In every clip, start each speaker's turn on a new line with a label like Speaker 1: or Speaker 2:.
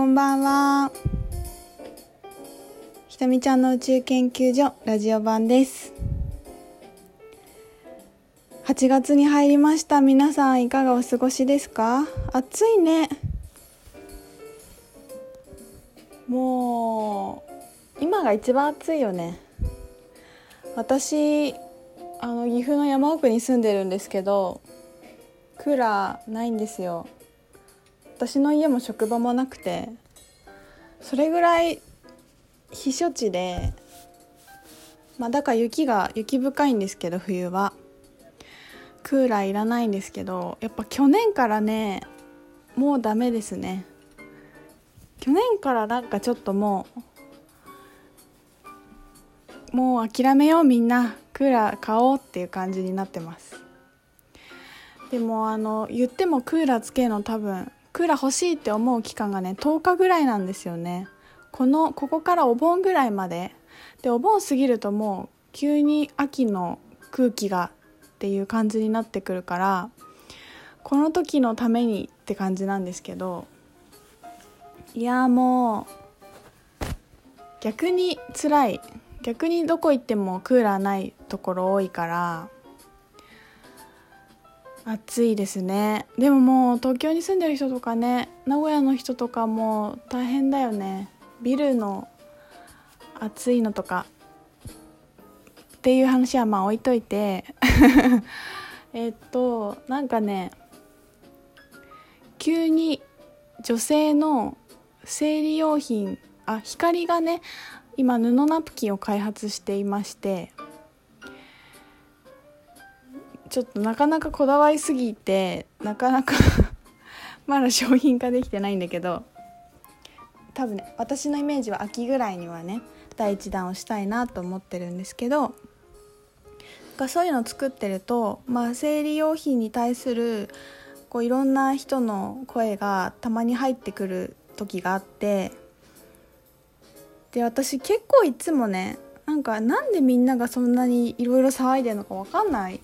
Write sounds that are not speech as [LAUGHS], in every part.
Speaker 1: こんばんは。ひとみちゃんの宇宙研究所ラジオ版です。8月に入りました。皆さんいかがお過ごしですか？暑いね。もう、今が一番暑いよね。私、あの、岐阜の山奥に住んでるんですけど、クーラーないんですよ。私の家も職場もなくてそれぐらい避暑地でまあだから雪が雪深いんですけど冬は。クーラーいらないんですけどやっぱ去年からねもうダメですね。去年からなんかちょっともうもう諦めようみんな。クーラー買おうっていう感じになってます。でもあの言ってもクーラーつけるの多分クーラー欲しいって思う期間がね10日ぐらいなんですよね。このここからお盆ぐらいまで。でお盆過ぎるともう急に秋の空気がっていう感じになってくるからこの時のためにって感じなんですけどいやもう逆に辛い。逆にどこ行ってもクーラーないところ多いから暑いですね。でももう東京に住んでる人とかね名古屋の人とかも大変だよね。ビルの暑いのとか。っていう話はまあ置いといて。[LAUGHS] えっとなんかね急に女性の生理用品あ光がね今布ナプキンを開発していまして。ちょっとなかなかこだわりすぎてなかなか [LAUGHS] まだ商品化できてないんだけど多分ね私のイメージは秋ぐらいにはね第一弾をしたいなと思ってるんですけどがそういうのを作ってると、まあ、生理用品に対するこういろんな人の声がたまに入ってくる時があってで私結構いつもねなんかなんでみんながそんなにいろいろ騒いでるのか分かんない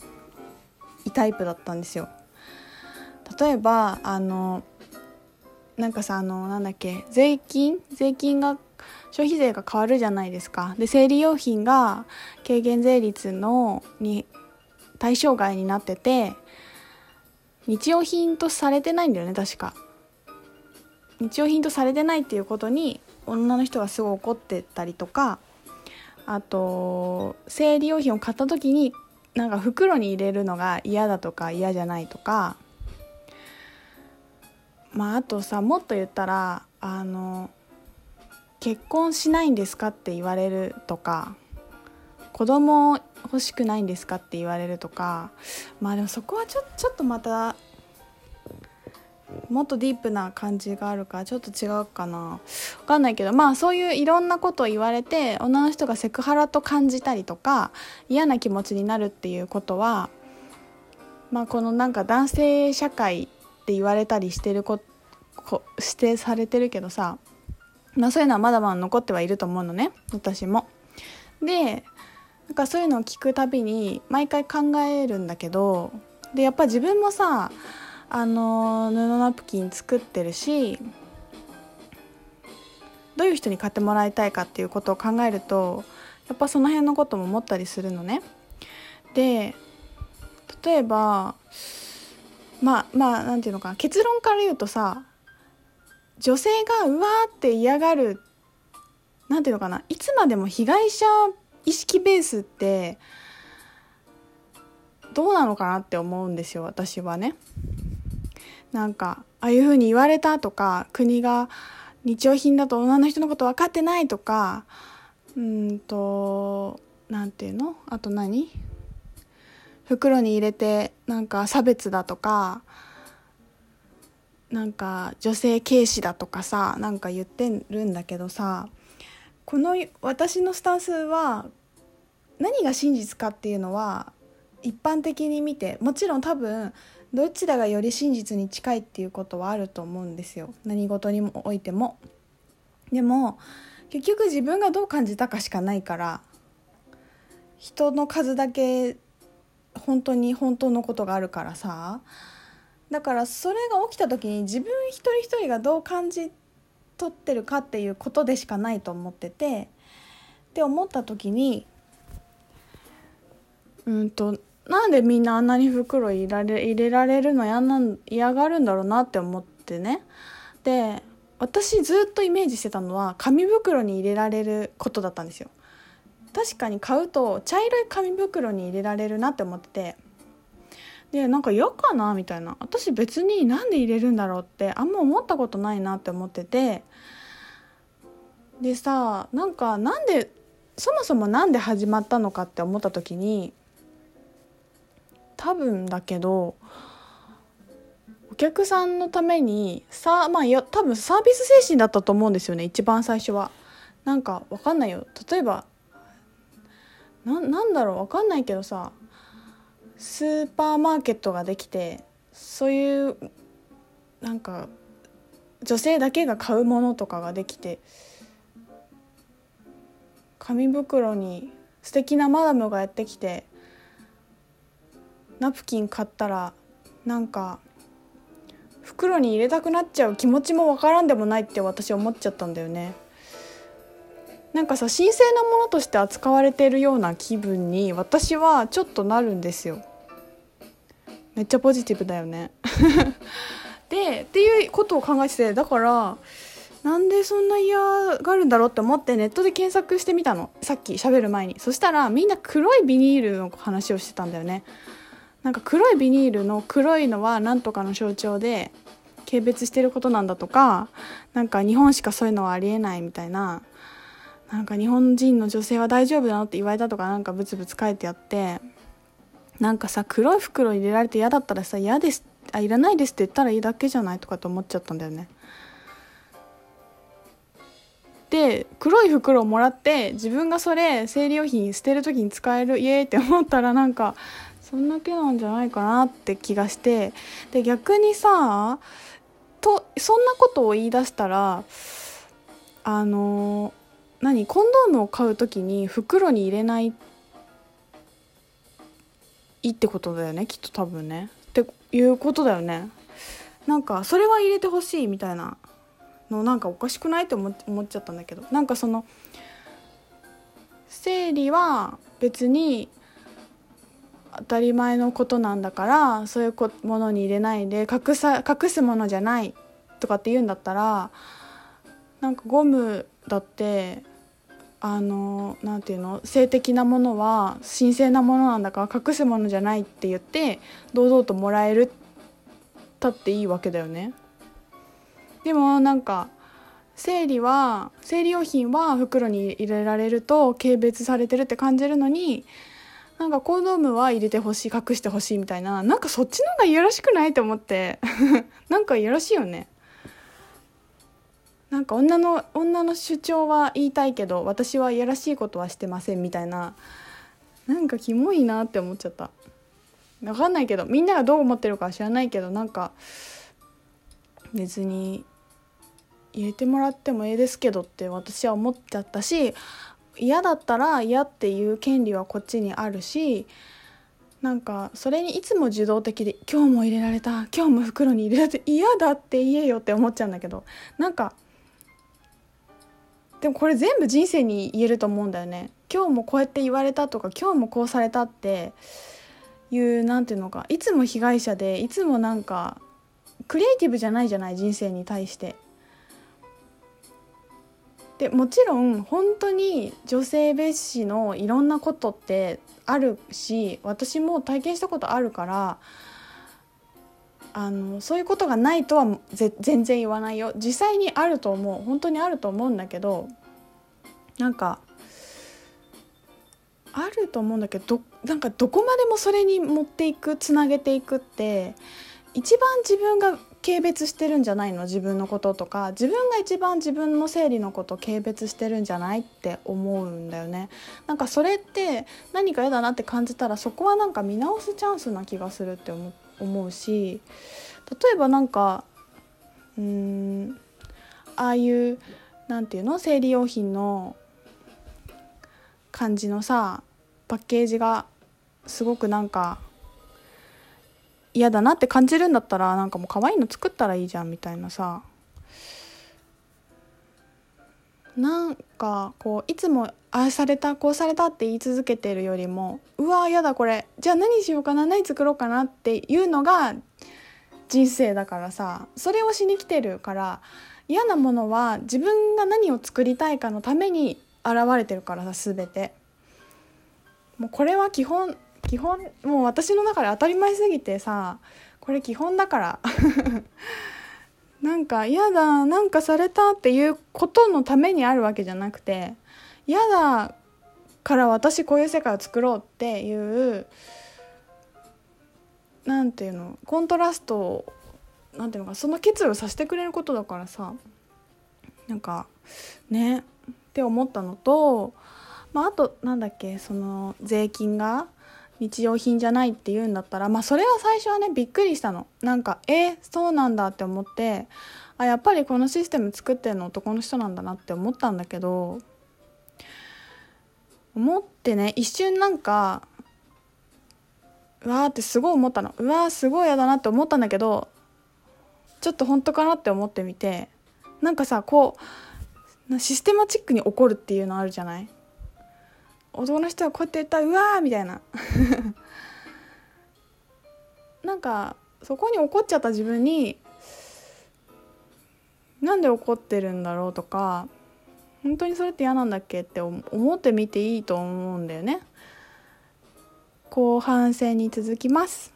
Speaker 1: タイプだったんですよ。例えばあのなんかさあのなんだっけ税金？税金が消費税が変わるじゃないですか。で生理用品が軽減税率のに対象外になってて日用品とされてないんだよね確か。日用品とされてないっていうことに女の人がすごい怒ってたりとかあと生理用品を買った時になんか袋に入れるのが嫌だとか嫌じゃないとかまああとさもっと言ったらあの結婚しないんですかって言われるとか子供欲しくないんですかって言われるとかまあでもそこはちょちょっとまたもっとディープな感じがあるかちょっと違うかな分かんないけどまあそういういろんなことを言われて女の人がセクハラと感じたりとか嫌な気持ちになるっていうことはまあこのなんか男性社会って言われたりしてるここ指定されてるけどさまあそういうのはまだまだ残ってはいると思うのね私も。でなんかそういうのを聞くたびに毎回考えるんだけどでやっぱ自分もさあの布ナプキン作ってるしどういう人に買ってもらいたいかっていうことを考えるとやっぱその辺のことも思ったりするのね。で例えばまあまあなんていうのかな結論から言うとさ女性がうわーって嫌がるなんていうのかないつまでも被害者意識ベースってどうなのかなって思うんですよ私はね。なんかああいうふうに言われたとか国が日用品だと女の人のこと分かってないとかうんとなんていうの？あと何？袋に入れてなんか差別だとかなんか女性軽視だとかさなんか言ってるんだけどさこの私のスタンスは何が真実かっていうのは一般的に見てもちろん多分どちらがより真実に近いっていうことはあると思うんですよ。何事においても。でも結局自分がどう感じたかしかないから人の数だけ本当に本当のことがあるからさ。だからそれが起きた時に自分一人一人がどう感じ取ってるかっていうことでしかないと思ってて。って思った時にうんとなんでみんなあんなに袋入れられるのやなん嫌がるんだろうなって思ってね。で私ずっとイメージしてたのは紙袋に入れられることだったんですよ。確かに買うと茶色い紙袋に入れられるなって思ってて。でなんか嫌かなみたいな。私別になんで入れるんだろうってあんま思ったことないなって思ってて。でさなんかなんでそもそも何で始まったのかって思った時に多分だけどお客さんのためにさまあや多分サービス精神だったと思うんですよね一番最初は。なんかわかんないよ例えばななんだろうわかんないけどさスーパーマーケットができてそういうなんか女性だけが買うものとかができて紙袋に素敵なマダムがやってきてナプキン買ったらなんか袋に入れたくなっちゃう気持ちもわからんでもないって私思っちゃったんだよね。なんかさ神聖なものとして扱われてるような気分に私はちょっとなるんですよ。めっちゃポジティブだよね。[LAUGHS] でっていうことを考えててだからなんでそんな嫌がるんだろうって思ってネットで検索してみたのさっき喋る前にそしたらみんな黒いビニールの話をしてたんだよねなんか黒いビニールの黒いのは何とかの象徴で軽蔑してることなんだとかなんか日本しかそういうのはありえないみたいななんか日本人の女性は大丈夫なのって言われたとかなんかブツブツ書いてあってなんかさ黒い袋入れられて嫌だったらさ嫌ですあいらないですって言ったらいいだけじゃないとかって思っちゃったんだよね。で黒い袋をもらって自分がそれ生理用品捨てる時に使えるイエーイって思ったらなんかそんだけなんじゃないかなって気がして。で逆にさとそんなことを言い出したらあの何コンドームを買う時に袋に入れないいいってことだよねきっと多分ね。っていうことだよね。なんかそれは入れてほしいみたいなのなんかおかしくないって思っちゃったんだけど。なんかその生理は別に当たり前のことなんだからそういうものに入れないで隠さ隠すものじゃないとかって言うんだったらなんかゴムだってあのなんていうの性的なものは神聖なものなんだから隠すものじゃないって言って堂々ともらえるたっていいわけだよね。でもなんか生理は生理用品は袋に入れられると軽蔑されてるって感じるのになんかコンドームは入れてほしい隠してほしいみたいな。なんかそっちの方がいやらしくないと思って。[LAUGHS] なんかいやらしいよね。なんか女の女の主張は言いたいけど私はいやらしいことはしてませんみたいな。なんかキモいなって思っちゃった。分かんないけどみんながどう思ってるかは知らないけどなんか別に入れてもらってもええですけどって私は思っちゃったし嫌だったら嫌っていう権利はこっちにあるしなんかそれにいつも受動的で「今日も入れられた今日も袋に入れられて嫌だって言えよ」って思っちゃうんだけどなんかでもこれ全部人生に言えると思うんだよね。今日もこうやって言われたとか今日もこうされたっていうなんていうのかいつも被害者でいつもなんかクリエイティブじゃないじゃない人生に対して。でもちろん本当に女性蔑視のいろんなことってあるし私も体験したことあるからあのそういうことがないとは全然言わないよ。実際にあると思う。本当にあると思うんだけどなんかあると思うんだけどなんかどこまでもそれに持っていくつなげていくって一番自分が軽蔑してるんじゃないの？自分のこととか。自分が一番自分の生理のこと軽蔑してるんじゃないって思うんだよね。なんかそれって何か嫌だなって感じたらそこはなんか見直すチャンスな気がするって思うし。例えばなんかうーんああいうなんていうの？生理用品の感じのさパッケージがすごくなんか嫌だなって感じるんだったらなんかもう可愛いの作ったらいいじゃんみたいなさ。なんかこういつもああされたこうされたって言い続けてるよりもうわーやだこれ。じゃあ何しようかな何作ろうかなっていうのが人生だからさ。それをしに来てるから嫌なものは自分が何を作りたいかのために現れてるからさ全て。もうこれは基本基本もう私の中で当たり前すぎてさこれ基本だから。[LAUGHS] なんか嫌だなんかされたっていうことのためにあるわけじゃなくて嫌だから私こういう世界を作ろうっていうなんていうのコントラストをなんていうのかその決意をさせてくれることだからさ。なんかねって思ったのと、まあ、あとなんだっけその税金が日用品じゃないって言うんだったらまあそれは最初はねびっくりしたの。なんかえそうなんだって思ってあやっぱりこのシステム作ってるの男の人なんだなって思ったんだけど思ってね一瞬なんかうわーってすごい思ったの。うわーすごい嫌だなって思ったんだけどちょっと本当かなって思ってみてなんかさこうシステマチックに怒るっていうのあるじゃない？男の人はこうやって言ったらうわーみたいな。[LAUGHS] なんかそこに怒っちゃった自分になんで怒ってるんだろうとか本当にそれって嫌なんだっけって思ってみていいと思うんだよね。後半戦に続きます。